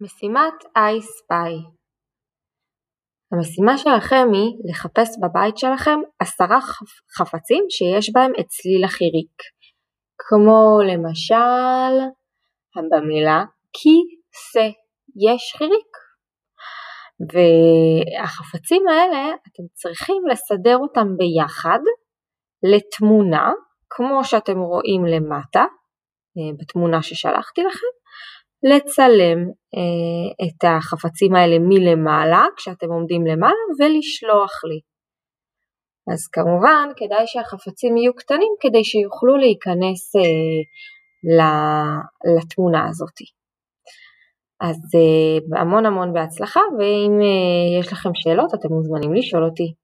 משימת I spy. המשימה שלכם היא לחפש בבית שלכם עשרה חפצים שיש בהם את צליל החיריק, כמו למשל במילה כיסא יש חיריק, והחפצים האלה אתם צריכים לסדר אותם ביחד לתמונה כמו שאתם רואים למטה אה, בתמונה ששלחתי לכם, לצלם אה, את החפצים האלה מלמעלה כשאתם עומדים למעלה ולשלוח לי. אז כמובן כדאי שהחפצים יהיו קטנים כדי שיוכלו להיכנס אה, לתמונה הזאת. אז המון המון בהצלחה ואם יש לכם שאלות אתם מוזמנים לשאול אותי.